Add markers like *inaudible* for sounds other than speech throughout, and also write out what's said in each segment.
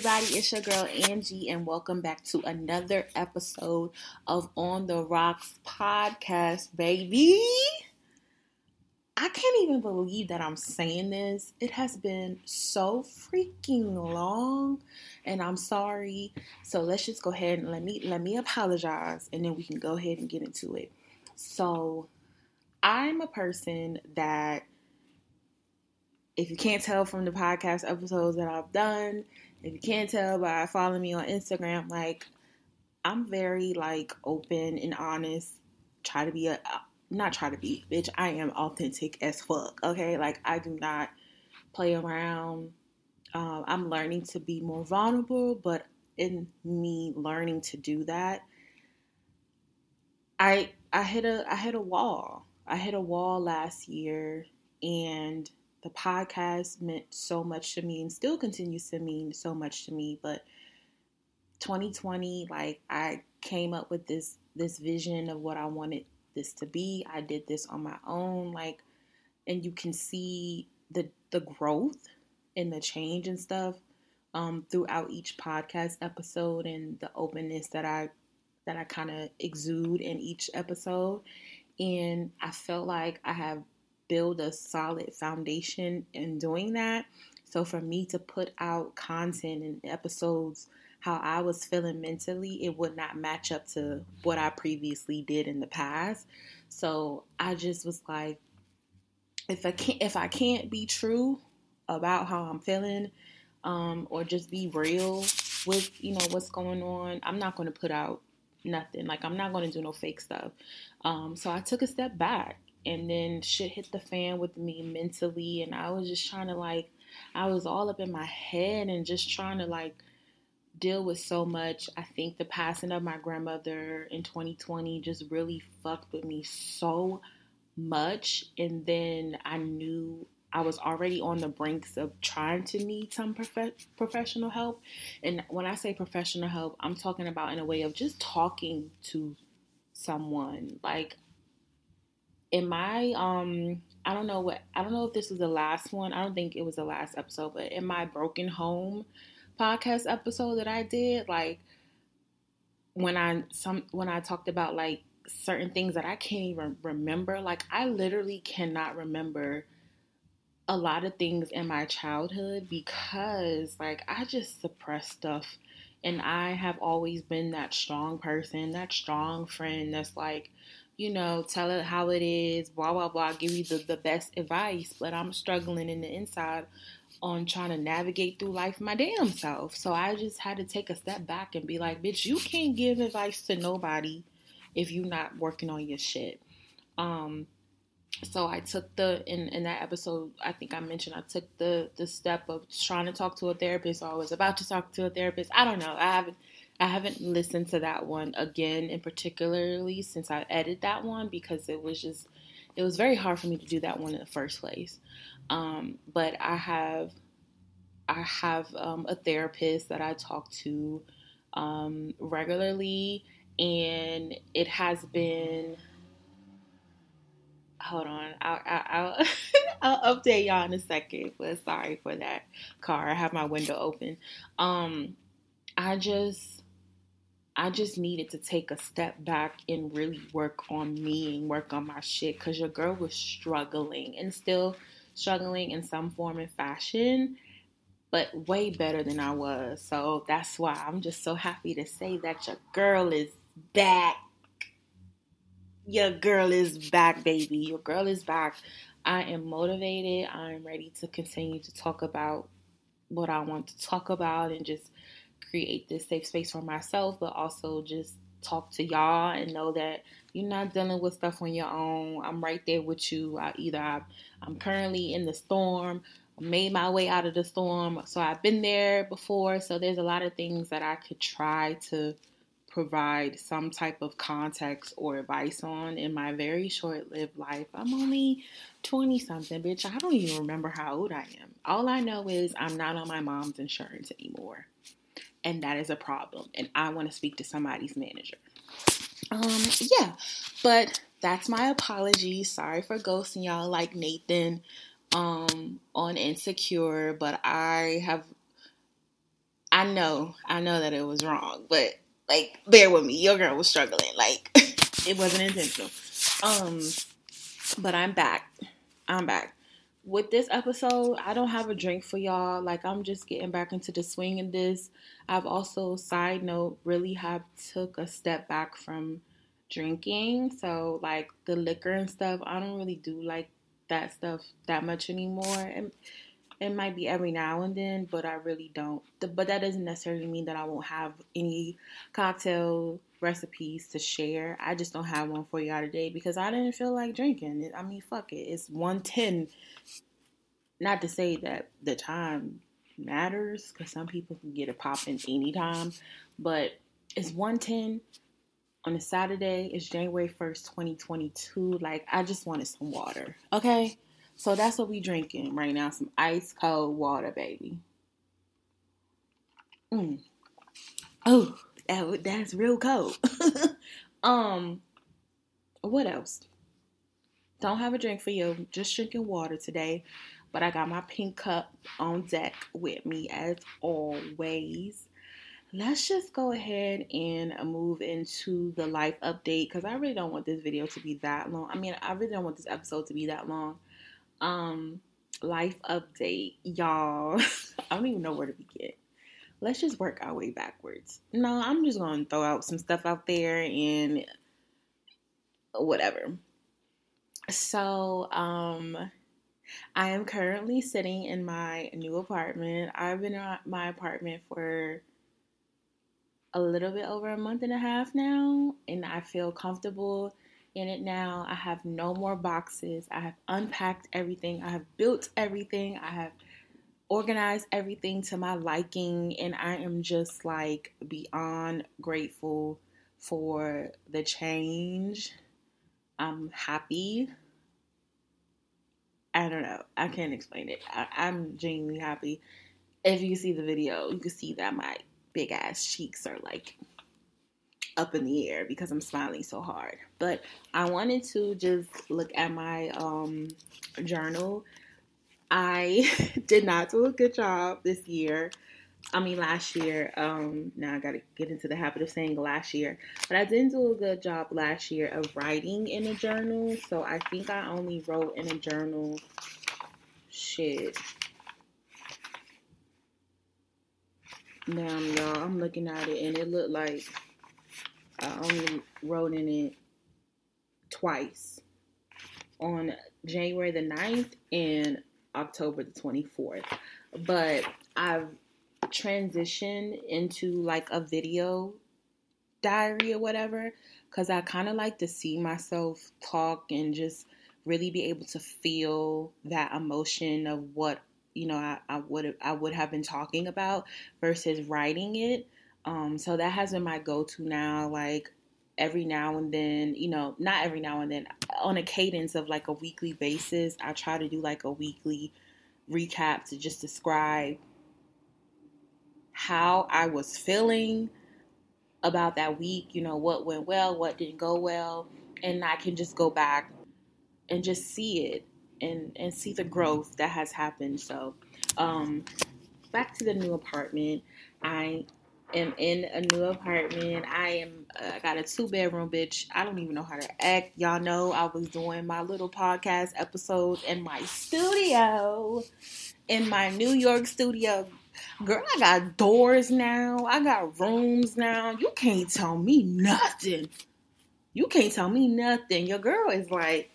everybody? It's your girl Angie, and welcome back to another episode of On the Rocks podcast, baby. I can't even believe that I'm saying this. It has been so freaking long, and I'm sorry. So let's just go ahead and let me let me apologize, and then we can go ahead and get into it. So I'm a person that if you can't tell from the podcast episodes that I've done, if you can't tell by following me on Instagram, like I'm very like open and honest. Try to be a not try to be, bitch. I am authentic as fuck. Okay, like I do not play around. Um, I'm learning to be more vulnerable, but in me learning to do that, I I hit a I hit a wall. I hit a wall last year, and the podcast meant so much to me and still continues to mean so much to me but 2020 like i came up with this this vision of what i wanted this to be. I did this on my own like and you can see the the growth and the change and stuff um, throughout each podcast episode and the openness that i that i kind of exude in each episode. And i felt like i have build a solid foundation in doing that. So for me to put out content and episodes how I was feeling mentally, it would not match up to what I previously did in the past. So I just was like, if I can't if I can't be true about how I'm feeling, um, or just be real with you know what's going on, I'm not going to put out nothing. Like I'm not going to do no fake stuff. Um, so I took a step back and then shit hit the fan with me mentally and I was just trying to like I was all up in my head and just trying to like deal with so much. I think the passing of my grandmother in 2020 just really fucked with me so much and then I knew I was already on the brinks of trying to need some prof- professional help. And when I say professional help, I'm talking about in a way of just talking to someone. Like in my um I don't know what I don't know if this was the last one. I don't think it was the last episode, but in my broken home podcast episode that I did, like when I some when I talked about like certain things that I can't even remember, like I literally cannot remember a lot of things in my childhood because like I just suppress stuff and I have always been that strong person, that strong friend that's like you know, tell it how it is, blah, blah, blah, give you the, the best advice. But I'm struggling in the inside on trying to navigate through life my damn self. So I just had to take a step back and be like, bitch, you can't give advice to nobody if you're not working on your shit. Um, so I took the in, in that episode, I think I mentioned I took the the step of trying to talk to a therapist or I was about to talk to a therapist. I don't know. I haven't I haven't listened to that one again in particularly since I edited that one because it was just it was very hard for me to do that one in the first place. Um, but I have I have um, a therapist that I talk to um, regularly, and it has been. Hold on, I'll, I'll, I'll *laughs* update y'all in a second. But sorry for that car. I have my window open. Um, I just I just needed to take a step back and really work on me and work on my shit because your girl was struggling and still struggling in some form and fashion, but way better than I was. So that's why I'm just so happy to say that your girl is back. Your girl is back, baby. Your girl is back. I am motivated. I am ready to continue to talk about what I want to talk about and just create this safe space for myself, but also just talk to y'all and know that you're not dealing with stuff on your own. I'm right there with you. I, either I, I'm currently in the storm, made my way out of the storm, so I've been there before. So there's a lot of things that I could try to provide some type of context or advice on in my very short lived life. I'm only 20 something, bitch. I don't even remember how old I am. All I know is I'm not on my mom's insurance anymore and that is a problem. And I want to speak to somebody's manager. Um, yeah, but that's my apology. Sorry for ghosting y'all like Nathan um on Insecure, but I have I know, I know that it was wrong, but like, bear with me. Your girl was struggling. Like, *laughs* it wasn't intentional. Um, but I'm back. I'm back. With this episode, I don't have a drink for y'all. Like, I'm just getting back into the swing of this. I've also, side note, really have took a step back from drinking. So, like, the liquor and stuff, I don't really do like that stuff that much anymore. And it might be every now and then, but I really don't. But that doesn't necessarily mean that I won't have any cocktail recipes to share. I just don't have one for y'all today because I didn't feel like drinking. I mean, fuck it. It's 110. Not to say that the time matters because some people can get a pop in anytime, but it's 110 on a Saturday. It's January 1st, 2022. Like, I just wanted some water. Okay? So that's what we drinking right now. Some ice cold water, baby. Mm. Oh, that, that's real cold. *laughs* um, what else? Don't have a drink for you. Just drinking water today. But I got my pink cup on deck with me as always. Let's just go ahead and move into the life update because I really don't want this video to be that long. I mean, I really don't want this episode to be that long. Um, life update, y'all. *laughs* I don't even know where to begin. Let's just work our way backwards. No, I'm just gonna throw out some stuff out there and whatever. So, um, I am currently sitting in my new apartment. I've been in my apartment for a little bit over a month and a half now, and I feel comfortable in it now. I have no more boxes. I have unpacked everything. I have built everything. I have organized everything to my liking. And I am just like beyond grateful for the change. I'm happy. I don't know. I can't explain it. I, am genuinely happy. If you see the video, you can see that my big ass cheeks are like up in the air because I'm smiling so hard. But I wanted to just look at my um, journal. I *laughs* did not do a good job this year. I mean, last year. Um, now I got to get into the habit of saying last year, but I didn't do a good job last year of writing in a journal. So I think I only wrote in a journal. Shit. Damn, y'all. I'm looking at it and it looked like I only wrote in it twice on January the 9th and October the 24th. But I've transitioned into like a video diary or whatever because I kind of like to see myself talk and just really be able to feel that emotion of what you know I, I would I would have been talking about versus writing it. Um, so that has been my go-to now. Like every now and then, you know, not every now and then, on a cadence of like a weekly basis, I try to do like a weekly recap to just describe how I was feeling about that week, you know, what went well, what didn't go well, and I can just go back and just see it and and see the growth that has happened. So, um back to the new apartment. I am in a new apartment. I am uh, I got a two bedroom bitch. I don't even know how to act. Y'all know I was doing my little podcast episodes in my studio, in my New York studio. Girl, I got doors now. I got rooms now. You can't tell me nothing. You can't tell me nothing. Your girl is like,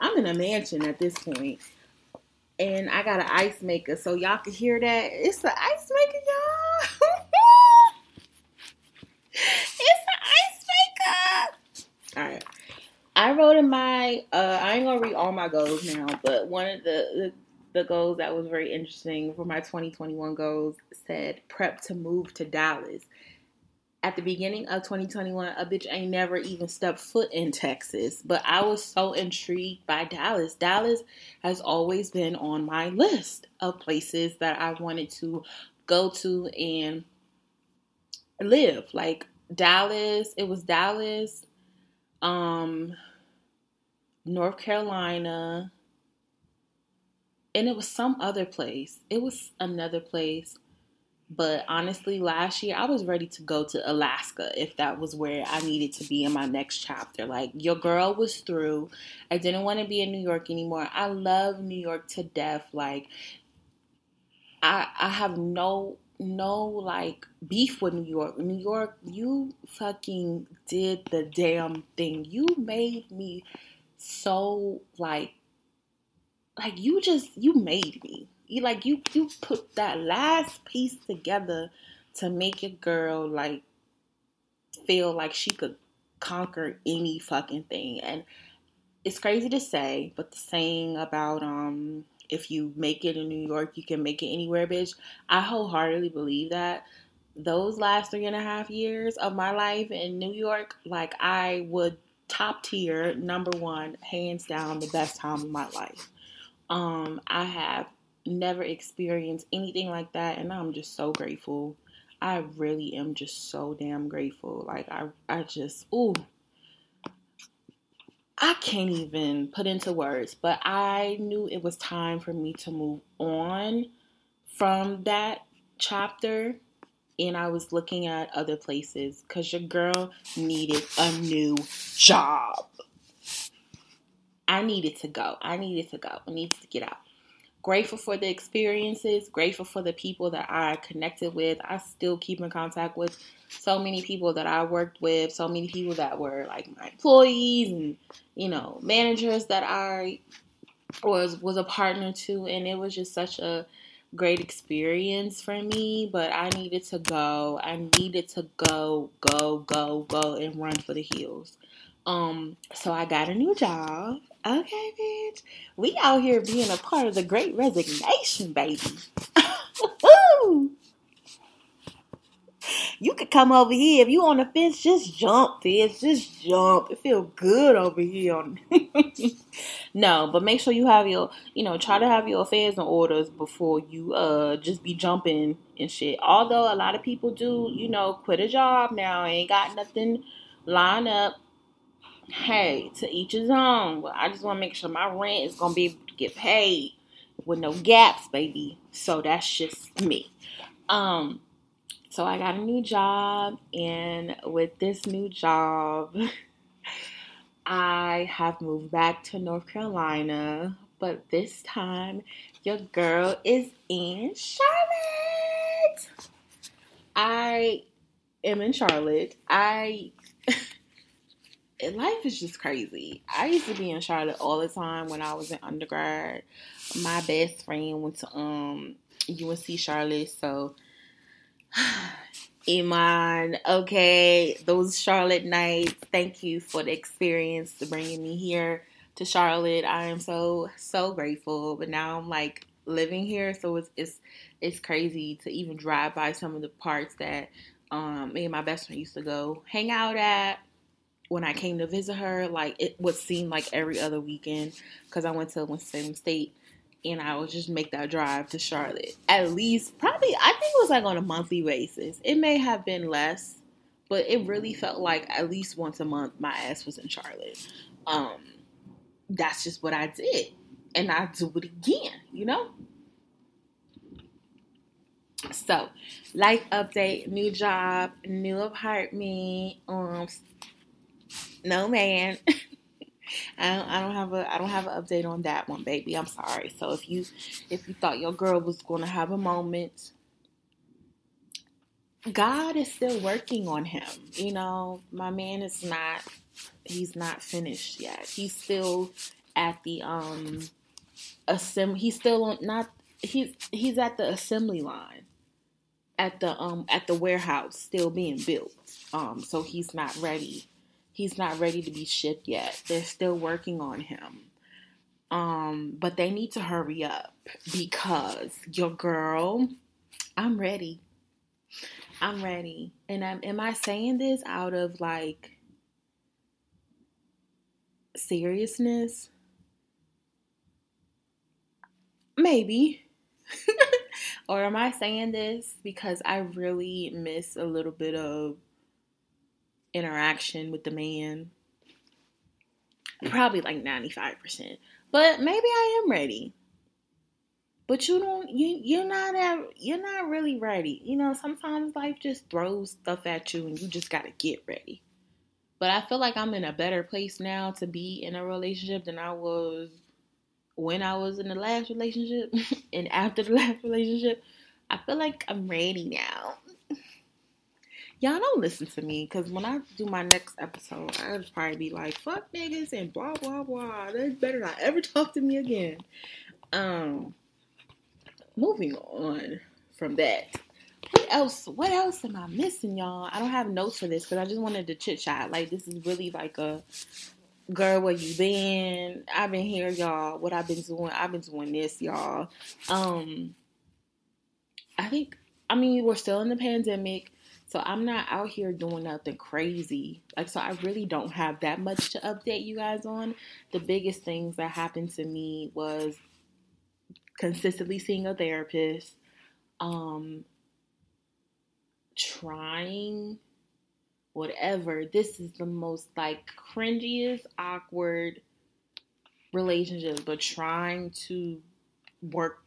I'm in a mansion at this point, and I got an ice maker, so y'all can hear that. It's an ice maker, y'all. *laughs* All right. I wrote in my. Uh, I ain't gonna read all my goals now, but one of the, the the goals that was very interesting for my 2021 goals said prep to move to Dallas. At the beginning of 2021, a bitch ain't never even stepped foot in Texas, but I was so intrigued by Dallas. Dallas has always been on my list of places that I wanted to go to and live. Like Dallas, it was Dallas, um, North Carolina, and it was some other place. It was another place. But honestly, last year I was ready to go to Alaska if that was where I needed to be in my next chapter. Like, your girl was through. I didn't want to be in New York anymore. I love New York to death. Like, I I have no no like beef with New York. New York, you fucking did the damn thing. You made me so like like you just you made me. You like you you put that last piece together to make a girl like feel like she could conquer any fucking thing. And it's crazy to say, but the saying about um if you make it in New York, you can make it anywhere, bitch. I wholeheartedly believe that. Those last three and a half years of my life in New York, like I would top tier, number one, hands down, the best time of my life. Um, I have never experienced anything like that, and I'm just so grateful. I really am just so damn grateful. Like I, I just ooh, I can't even put into words, but I knew it was time for me to move on from that chapter. And I was looking at other places because your girl needed a new job. I needed to go. I needed to go. I needed to get out. Grateful for the experiences, grateful for the people that I connected with. I still keep in contact with so many people that I worked with, so many people that were like my employees and you know managers that I was was a partner to, and it was just such a great experience for me. But I needed to go. I needed to go, go, go, go, and run for the hills. Um, so I got a new job. Okay, bitch. We out here being a part of the great resignation, baby. *laughs* you could come over here. If you on the fence, just jump, bitch. Just jump. It feel good over here. *laughs* no, but make sure you have your, you know, try to have your affairs in orders before you uh just be jumping and shit. Although a lot of people do, you know, quit a job now, ain't got nothing lined up. Hey, to each his own. But I just want to make sure my rent is gonna be able to get paid with no gaps, baby. So that's just me. Um, so I got a new job, and with this new job, *laughs* I have moved back to North Carolina, but this time your girl is in Charlotte. I am in Charlotte. I *laughs* life is just crazy. I used to be in Charlotte all the time when I was in undergrad. My best friend went to um UNC Charlotte, so *sighs* Iman, okay, those Charlotte nights. Thank you for the experience to bringing me here to Charlotte. I am so so grateful. But now I'm like living here, so it's it's it's crazy to even drive by some of the parts that um, me and my best friend used to go hang out at when I came to visit her. Like it would seem like every other weekend because I went to Winston State and I would just make that drive to Charlotte. At least, probably, I think it was like on a monthly basis. It may have been less, but it really felt like at least once a month my ass was in Charlotte. Um, that's just what I did, and I do it again. You know. So, life update, new job, new apartment. Um, no man. *laughs* I don't, I don't have a I don't have an update on that one, baby. I'm sorry. So if you if you thought your girl was going to have a moment, God is still working on him. You know, my man is not he's not finished yet. He's still at the um assembly. He's still on not he's he's at the assembly line at the um at the warehouse still being built. Um so he's not ready he's not ready to be shipped yet. They're still working on him. Um, but they need to hurry up because your girl, I'm ready. I'm ready. And I'm, am I saying this out of like seriousness? Maybe. *laughs* or am I saying this because I really miss a little bit of interaction with the man. Probably like 95%. But maybe I am ready. but you don't you you're not at, you're not really ready. You know, sometimes life just throws stuff at you and you just got to get ready. But I feel like I'm in a better place now to be in a relationship than I was when I was in the last relationship *laughs* and after the last relationship. I feel like I'm ready now. Y'all don't listen to me because when I do my next episode, I'll probably be like, fuck niggas and blah blah blah. They better not ever *laughs* talk to me again. Um moving on from that. What else? What else am I missing, y'all? I don't have notes for this because I just wanted to chit chat. Like this is really like a girl, where you been? I've been here, y'all. What I've been doing? I've been doing this, y'all. Um, I think. I mean, we're still in the pandemic, so I'm not out here doing nothing crazy. Like, so I really don't have that much to update you guys on. The biggest things that happened to me was consistently seeing a therapist, um, trying whatever. This is the most like cringiest, awkward relationship, but trying to work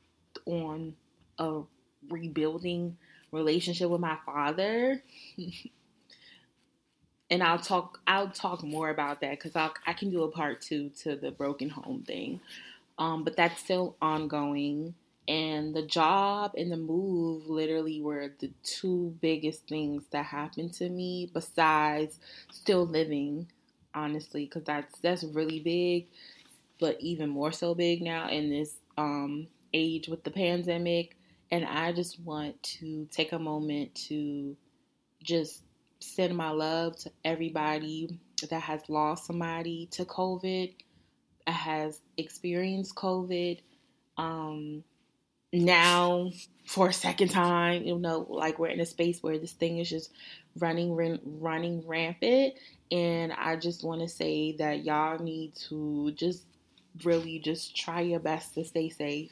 on a rebuilding relationship with my father. *laughs* and I'll talk I'll talk more about that because I I can do a part two to the broken home thing. Um, but that's still ongoing. And the job and the move literally were the two biggest things that happened to me besides still living, honestly, because that's that's really big, but even more so big now in this um, age with the pandemic. And I just want to take a moment to just send my love to everybody that has lost somebody to COVID has experienced COVID um, now for a second time. You know, like we're in a space where this thing is just running, running rampant. And I just want to say that y'all need to just really just try your best to stay safe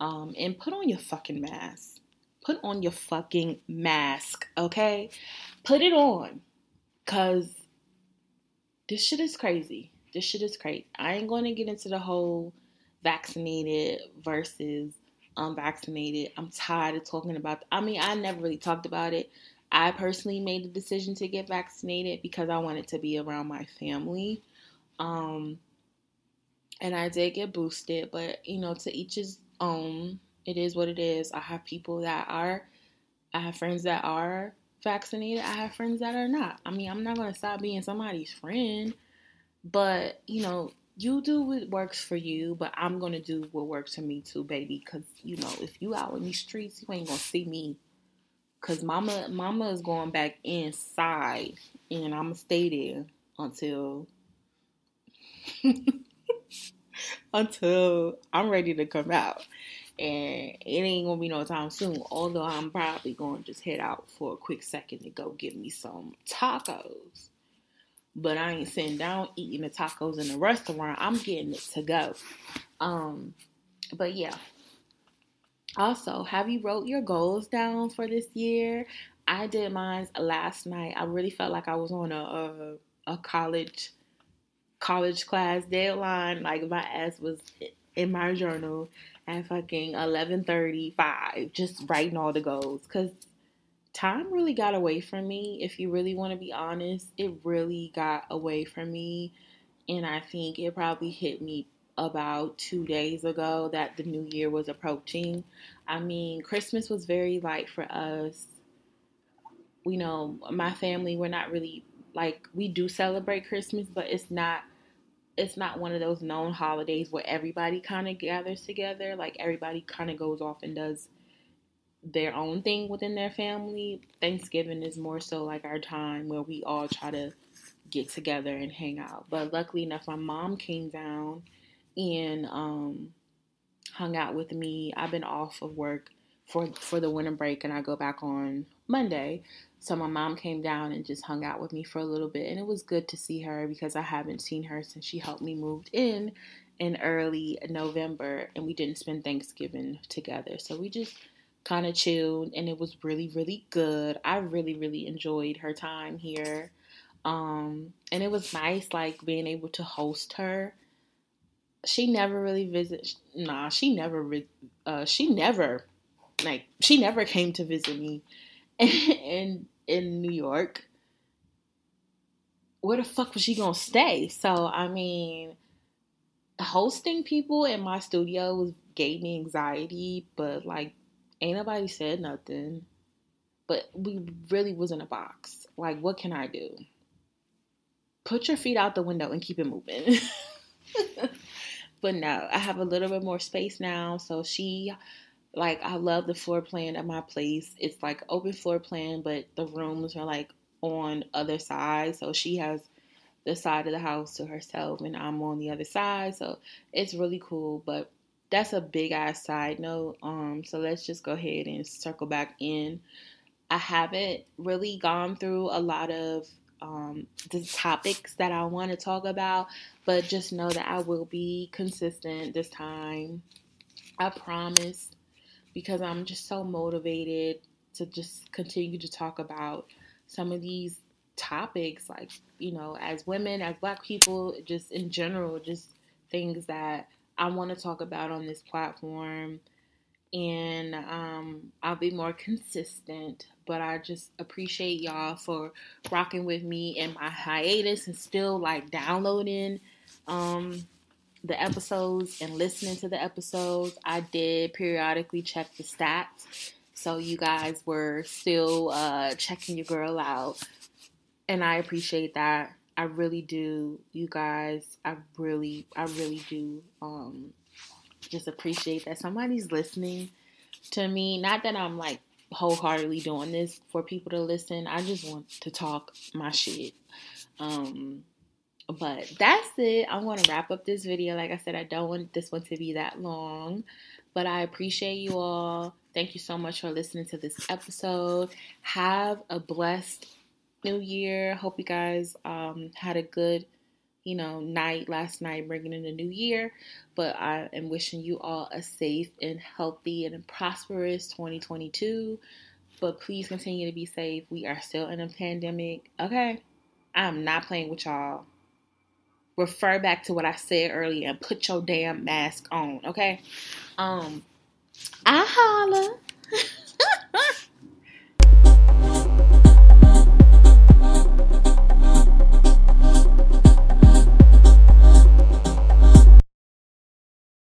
um, and put on your fucking mask. Put on your fucking mask, okay? Put it on. Because this shit is crazy. This shit is crazy. I ain't going to get into the whole vaccinated versus unvaccinated. I'm tired of talking about. I mean, I never really talked about it. I personally made the decision to get vaccinated because I wanted to be around my family. Um, and I did get boosted, but you know, to each his own. It is what it is. I have people that are, I have friends that are vaccinated. I have friends that are not. I mean, I'm not gonna stop being somebody's friend. But, you know, you do what works for you, but I'm gonna do what works for me too, baby. Cause you know, if you out in these streets, you ain't gonna see me. Cause mama, mama is going back inside, and I'm gonna stay there until *laughs* *laughs* until I'm ready to come out. And it ain't gonna be no time soon. Although I'm probably gonna just head out for a quick second to go get me some tacos but I ain't sitting down eating the tacos in the restaurant. I'm getting it to go. Um, but yeah. Also, have you wrote your goals down for this year? I did mine last night. I really felt like I was on a a, a college college class deadline. Like my ass was in my journal at fucking eleven thirty five, just writing all the goals. Cause time really got away from me. If you really want to be honest, it really got away from me. And I think it probably hit me about two days ago that the new year was approaching. I mean, Christmas was very light for us. You know, my family, we're not really like, we do celebrate Christmas, but it's not. It's not one of those known holidays where everybody kind of gathers together. Like everybody kind of goes off and does their own thing within their family. Thanksgiving is more so like our time where we all try to get together and hang out. But luckily enough, my mom came down and um, hung out with me. I've been off of work for for the winter break, and I go back on Monday. So my mom came down and just hung out with me for a little bit, and it was good to see her because I haven't seen her since she helped me move in in early November, and we didn't spend Thanksgiving together. So we just kind of chilled and it was really really good i really really enjoyed her time here um and it was nice like being able to host her she never really visit. Nah, she never. Uh, she never, like, she never came to visit me *laughs* in in New York. Where the fuck was she gonna stay? So I mean, hosting people in my studio was gave me anxiety, but like, ain't nobody said nothing. But we really was in a box. Like, what can I do? Put your feet out the window and keep it moving. *laughs* but no, I have a little bit more space now. So she, like, I love the floor plan of my place. It's like open floor plan, but the rooms are like on other sides. So she has the side of the house to herself, and I'm on the other side. So it's really cool. But that's a big ass side note. Um, so let's just go ahead and circle back in. I haven't really gone through a lot of um, the topics that I want to talk about, but just know that I will be consistent this time. I promise, because I'm just so motivated to just continue to talk about some of these topics, like, you know, as women, as black people, just in general, just things that I want to talk about on this platform. And um, I'll be more consistent but I just appreciate y'all for rocking with me and my hiatus and still like downloading um, the episodes and listening to the episodes. I did periodically check the stats, so you guys were still uh, checking your girl out, and I appreciate that. I really do, you guys. I really, I really do. Um, just appreciate that somebody's listening to me. Not that I'm like wholeheartedly doing this for people to listen. I just want to talk my shit. Um, but that's it. I'm going to wrap up this video. Like I said, I don't want this one to be that long, but I appreciate you all. Thank you so much for listening to this episode. Have a blessed new year. Hope you guys um, had a good you know, night last night, bringing in the new year. But I am wishing you all a safe and healthy and prosperous 2022. But please continue to be safe. We are still in a pandemic. Okay. I'm not playing with y'all refer back to what I said earlier and put your damn mask on, okay? Um, I holla. *laughs*